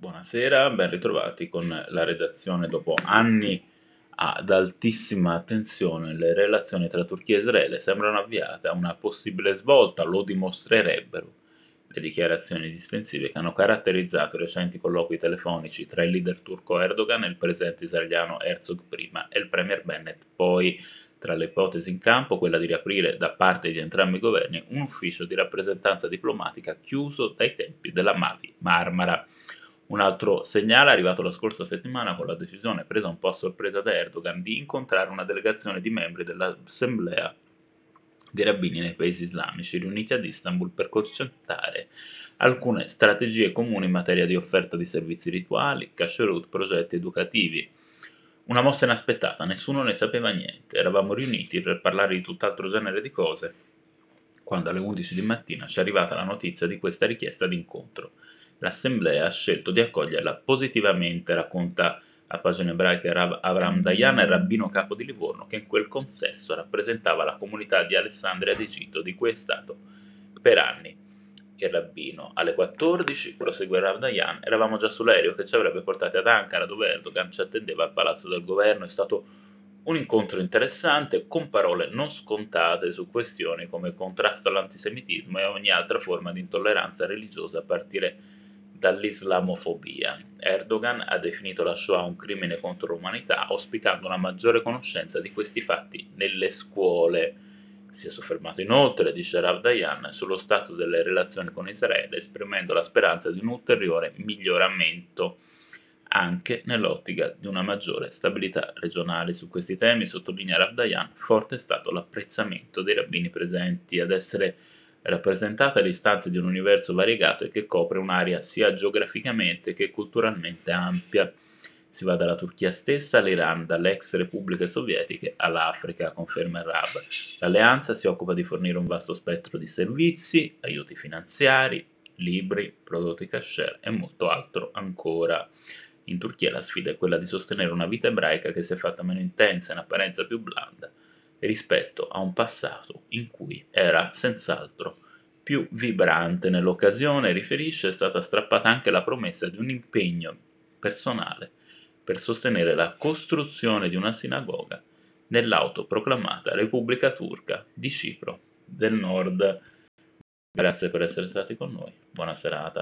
Buonasera, ben ritrovati con la redazione dopo anni ad altissima attenzione. Le relazioni tra Turchia e Israele sembrano avviate a una possibile svolta, lo dimostrerebbero le dichiarazioni distensive che hanno caratterizzato i recenti colloqui telefonici tra il leader turco Erdogan e il presidente israeliano Herzog prima e il premier Bennett poi tra le ipotesi in campo quella di riaprire da parte di entrambi i governi un ufficio di rappresentanza diplomatica chiuso dai tempi della Mavi Marmara. Un altro segnale è arrivato la scorsa settimana con la decisione presa un po' a sorpresa da Erdogan di incontrare una delegazione di membri dell'Assemblea dei rabbini nei paesi islamici riuniti ad Istanbul per concentrare alcune strategie comuni in materia di offerta di servizi rituali, kasherut, progetti educativi una mossa inaspettata, nessuno ne sapeva niente, eravamo riuniti per parlare di tutt'altro genere di cose, quando alle 11 di mattina ci è arrivata la notizia di questa richiesta d'incontro. L'assemblea ha scelto di accoglierla positivamente, racconta a pagina ebraica Rav Avram Dayan, il rabbino capo di Livorno, che in quel consesso rappresentava la comunità di Alessandria d'Egitto, di cui è stato per anni il rabbino. Alle 14, prosegue Rav Dayan, eravamo già sull'aereo che ci avrebbe portati ad Ankara, dove Erdogan ci attendeva al palazzo del governo. È stato un incontro interessante con parole non scontate su questioni come contrasto all'antisemitismo e ogni altra forma di intolleranza religiosa a partire dall'islamofobia. Erdogan ha definito la Shoah un crimine contro l'umanità, auspicando una maggiore conoscenza di questi fatti nelle scuole. Si è soffermato inoltre, dice Rav Dayan, sullo stato delle relazioni con Israele, esprimendo la speranza di un ulteriore miglioramento anche nell'ottica di una maggiore stabilità regionale. Su questi temi, sottolinea Rav Dayan, forte è stato l'apprezzamento dei rabbini presenti ad essere rappresentata l'istanza di un universo variegato e che copre un'area sia geograficamente che culturalmente ampia. Si va dalla Turchia stessa all'Iran, dalle ex repubbliche sovietiche all'Africa, conferma il Rab. L'alleanza si occupa di fornire un vasto spettro di servizi, aiuti finanziari, libri, prodotti cashier e molto altro ancora. In Turchia la sfida è quella di sostenere una vita ebraica che si è fatta meno intensa e in apparenza più blanda rispetto a un passato in cui era senz'altro più vibrante. Nell'occasione, riferisce, è stata strappata anche la promessa di un impegno personale per sostenere la costruzione di una sinagoga nell'autoproclamata Repubblica Turca di Cipro del Nord. Grazie per essere stati con noi, buona serata.